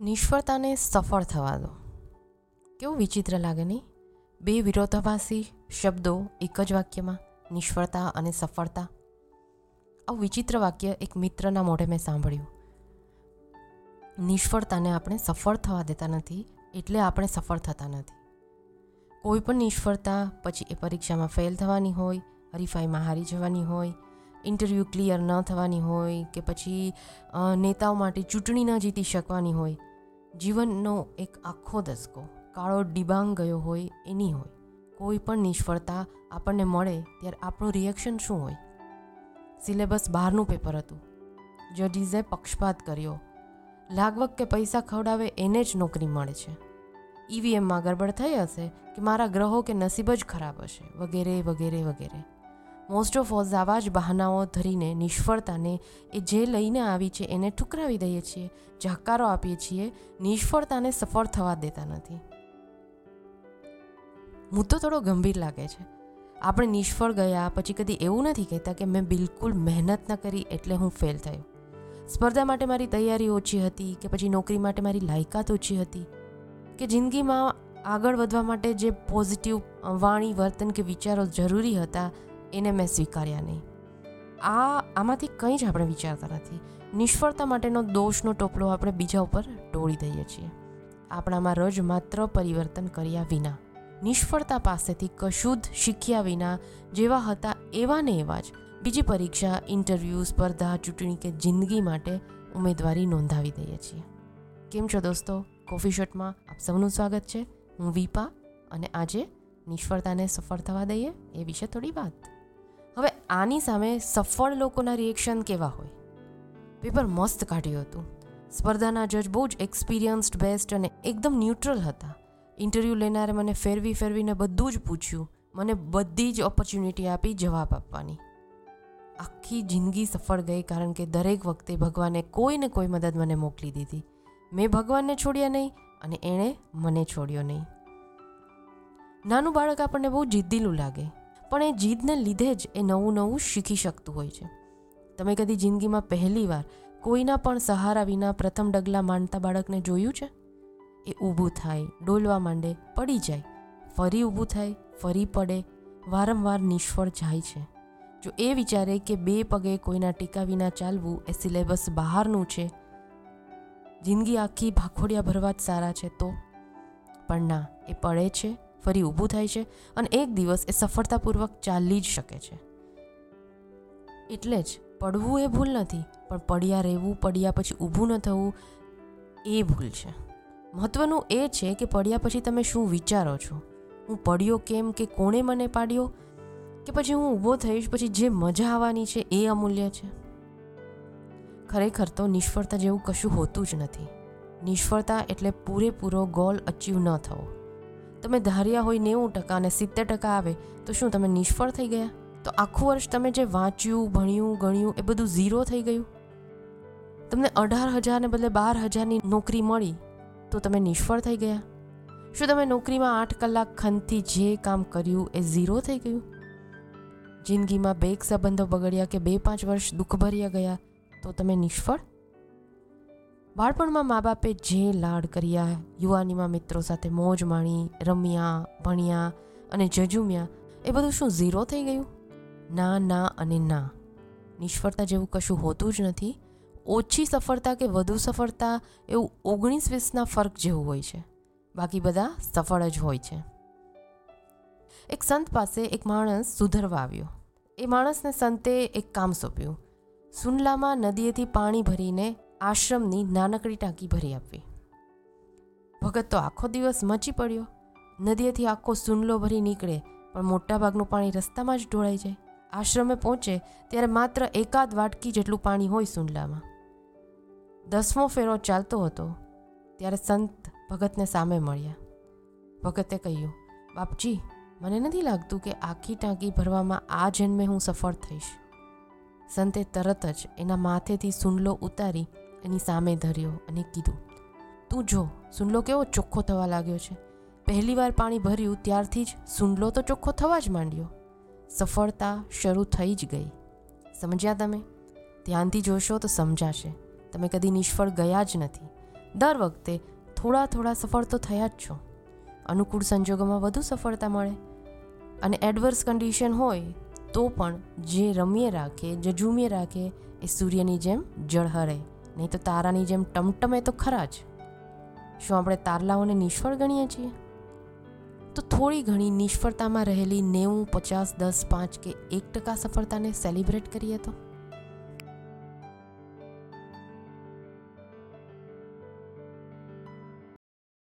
નિષ્ફળતાને સફળ થવા દો. કેવું વિચિત્ર લાગે નહીં? બે વિરોધાભાસી શબ્દો એક જ વાક્યમાં, નિષ્ફળતા અને સફળતા. આવું વિચિત્ર વાક્ય એક મિત્રના મોઢે મેં સાંભળ્યું. નિષ્ફળતાને આપણે સફળ થવા દેતા નથી, એટલે આપણે સફળ થતા નથી. કોઈ પણ નિષ્ફળતા પછી એ પરીક્ષામાં ફેલ થવાની હોય હરીફાઈમાં હારી જવાની હોય, ઇન્ટરવ્યૂ ક્લિયર ન થવાની હોય કે પછી નેતાઓ માટે ચૂંટણી ન જીતી શકવાની હોય જીવનનો એક આખો દસકો. કાળો ડિબાંગ ગયો હોય, એની હોય. કોઈ પણ નિષ્ફળતા આપણને મળે ત્યારે આપણું રિએક્શન શું હોય? સિલેબસ બહારનું પેપર હતું. જજીસે પક્ષપાત કર્યો. લાગવક કે પૈસા ખવડાવે એને જ નોકરી મળે છે. ઈવીએમમાં ગડબડ થઈ હશે કે મારા ગ્રહો કે નસીબ જ ખરાબ હશે. વગેરે વગેરે વગેરે. મોસ્ટ ઓફ ઓઝ આવા જ બહાનાઓ ધરીને, નિષ્ફળતાને એ જે લઈને આવી છે, એને ઠુકરાવી દઈએ છીએ, જાકારો આપીએ છીએ, નિષ્ફળતાને સફળ થવા દેતા નથી. મુદ્દો થોડો ગંભીર લાગે છે. આપણે નિષ્ફળ ગયા પછી કદી એવું નથી કહેતા કે મેં બિલકુલ મહેનત ન કરી એટલે હું ફેલ થયો. સ્પર્ધા માટે મારી તૈયારી ઓછી હતી કે પછી નોકરી માટે મારી લાયકાત ઓછી હતી? કે જિંદગીમાં આગળ વધવા માટે જે પોઝિટિવ વાણી, વર્તન કે વિચારો જરૂરી હતા એને મેં સ્વીકાર્યા નહીં. આ, આમાંથી કંઈ જ આપણે વિચારતા નથી. નિષ્ફળતા માટેનો દોષનો ટોપલો આપણે બીજા ઉપર ઢોળી દઈએ છીએ. આપણામાં રજ માત્ર પરિવર્તન કર્યા વિના. નિષ્ફળતા પાસેથી કશું જ શીખ્યા વિના જેવા હતા એવા ને એવા જ. બીજી પરીક્ષા, ઇન્ટરવ્યૂ, સ્પર્ધા, ચૂંટણી કે જિંદગી માટે ઉમેદવારી નોંધાવી દઈએ છીએ. કેમ છો દોસ્તો? કોફી શોટમાં આપ સૌનું સ્વાગત છે. હું વીપા અને આજે નિષ્ફળતાને સફળ થવા દઈએ એ વિશે થોડી વાત. હવે આની સામે સફળ લોકોના રિએક્શન કેવા હોય? પેપર મસ્ત કાઢ્યું હતું. સ્પર્ધાના જજ બહુ જ એક્સપિરિયન્સ્ડ બેસ્ટ અને એકદમ ન્યુટ્રલ હતા. ઇન્ટરવ્યૂ લેનારે મને ફેરવી ફેરવીને બધું જ પૂછ્યું. મને બધી જ ઓપોર્ચ્યુનિટી આપી જવાબ આપવાની. આખી જિંદગી સફળ ગઈ કારણ કે દરેક વખતે ભગવાને કોઈ ને કોઈ મદદ મને મોકલી દીધી. મેં ભગવાનને છોડ્યા નહીં અને એણે મને છોડ્યો નહીં. નાનું બાળક આપણને બહુ જિદ્દીલું લાગે. પણ એ જીદને લીધે જ એ નવું નવું શીખી શકતું હોય છે. તમે કદી જિંદગીમાં પહેલીવાર કોઈના પણ સહારા વિના પ્રથમ ડગલા માંડતા બાળકને જોયું છે? એ ઊભું થાય, ડોલવા માંડે, પડી જાય. ફરી ઊભું થાય, ફરી પડે, વારંવાર નિષ્ફળ જાય છે. જો એ વિચારે કે બે પગે કોઈના ટીકા વિના ચાલવું એ સિલેબસ બહારનું છે, જિંદગી આખી ભાખોડિયા ભરવા જ સારા છે તો? પણ ના, એ પડે છે. ફરી ઊભું થાય છે અને એક દિવસ એ સફળતાપૂર્વક ચાલી જ શકે છે. એટલે જ પડવું એ ભૂલ નથી, પણ પડ્યા રહેવું, પડ્યા પછી ઊભું ન થવું એ ભૂલ છે. મહત્વનું એ છે કે પડ્યા પછી તમે શું વિચારો છો? હું પડ્યો કેમ કે કોણે મને પાડ્યો? કે પછી હું ઊભો થઈશ પછી જે મજા આવવાની છે એ અમૂલ્ય છે? ખરેખર તો નિષ્ફળતા જેવું કશું હોતું જ નથી. નિષ્ફળતા એટલે પૂરેપૂરો ગોલ અચીવ ન થવો. તમે ધાર્યા હોય નેવું ટકા અને સિત્તેર ટકા આવે, તો શું તમે નિષ્ફળ થઈ ગયા? તો આખું વર્ષ તમે જે વાંચ્યું, ભણ્યું, ગણ્યું, એ બધું ઝીરો થઈ ગયું? તમને અઢાર હજારને બદલે બાર હજારની નોકરી મળી, તો તમે નિષ્ફળ થઈ ગયા? શું તમે નોકરીમાં આઠ કલાક ખંતથી જે કામ કર્યું, એ ઝીરો થઈ ગયું? જિંદગીમાં બે સંબંધો બગડ્યા કે બે પાંચ વર્ષ દુઃખભર્યા ગયા, તો તમે નિષ્ફળ? બાળપણમાં મા બાપે જે લાડ કર્યા, યુવાનીમાં મિત્રો સાથે મોજ માણી, રમ્યા, ભણ્યા અને જજુમ્યા, એ બધું શું ઝીરો થઈ ગયું? ના ના અને ના. નિષ્ફળતા જેવું કશું હોતું જ નથી. ઓછી સફળતા કે વધુ સફળતા એવું ઓગણીસ વીસના ફર્ક જેવું હોય છે. બાકી બધા સફળ જ હોય છે. એક સંત પાસે એક માણસ સુધરવા આવ્યો. એ માણસને સંતે એક કામ સોંપ્યું. સુનલામાં નદીએથી પાણી ભરીને આશ્રમની નાનકડી ટાંકી ભરી આપવી. ભગત તો આખો દિવસ મચી પડ્યો. નદીએથી આખો સુનલો ભરી નીકળે, પણ મોટાભાગનું પાણી રસ્તામાં જ ઢોળાઈ જાય. આશ્રમે પહોંચે ત્યારે માત્ર એકાદ વાટકી જેટલું પાણી હોય સુંડલામાં. દસમો ફેરો ચાલતો હતો, ત્યારે સંત ભગતને સામે મળ્યા. ભગતે કહ્યું, બાપજી, મને નથી લાગતું કે આખી ટાંકી ભરવામાં આ જન્મે હું સફળ થઈશ. સંતે તરત જ એના માથેથી સુંડલો ઉતારી એની સામે ધર્યો અને કીધું, તું જો, સુંડલો કેવો ચોખ્ખો થવા લાગ્યો છે. પહેલીવાર પાણી ભર્યું ત્યારથી જ સુંડલો તો ચોખ્ખો થવા જ માંડ્યો. સફળતા શરૂ થઈ જ ગઈ. સમજ્યા તમે? ધ્યાનથી જોશો તો સમજાશે. તમે કદી નિષ્ફળ ગયા જ નથી. દર વખતે થોડા થોડા સફળ તો થયા જ છો. અનુકૂળ સંજોગોમાં વધુ સફળતા મળે. અને એડવર્સ કન્ડિશન હોય તો પણ જે રમીએ રાખે જે ઝૂમીએ રાખે, એ સૂર્યની જેમ જળહરે નહીં તો તારાની જેમ ટમટમે તો ખરા જ. શું આપણે તારલાઓને નિષ્ફળ ગણીએ છીએ? તો થોડી ઘણી નિષ્ફળતામાં રહેલી નેવું, પચાસ, દસ, પાંચ કે એક ટકા સફળતાને સેલિબ્રેટ કરીએ તો?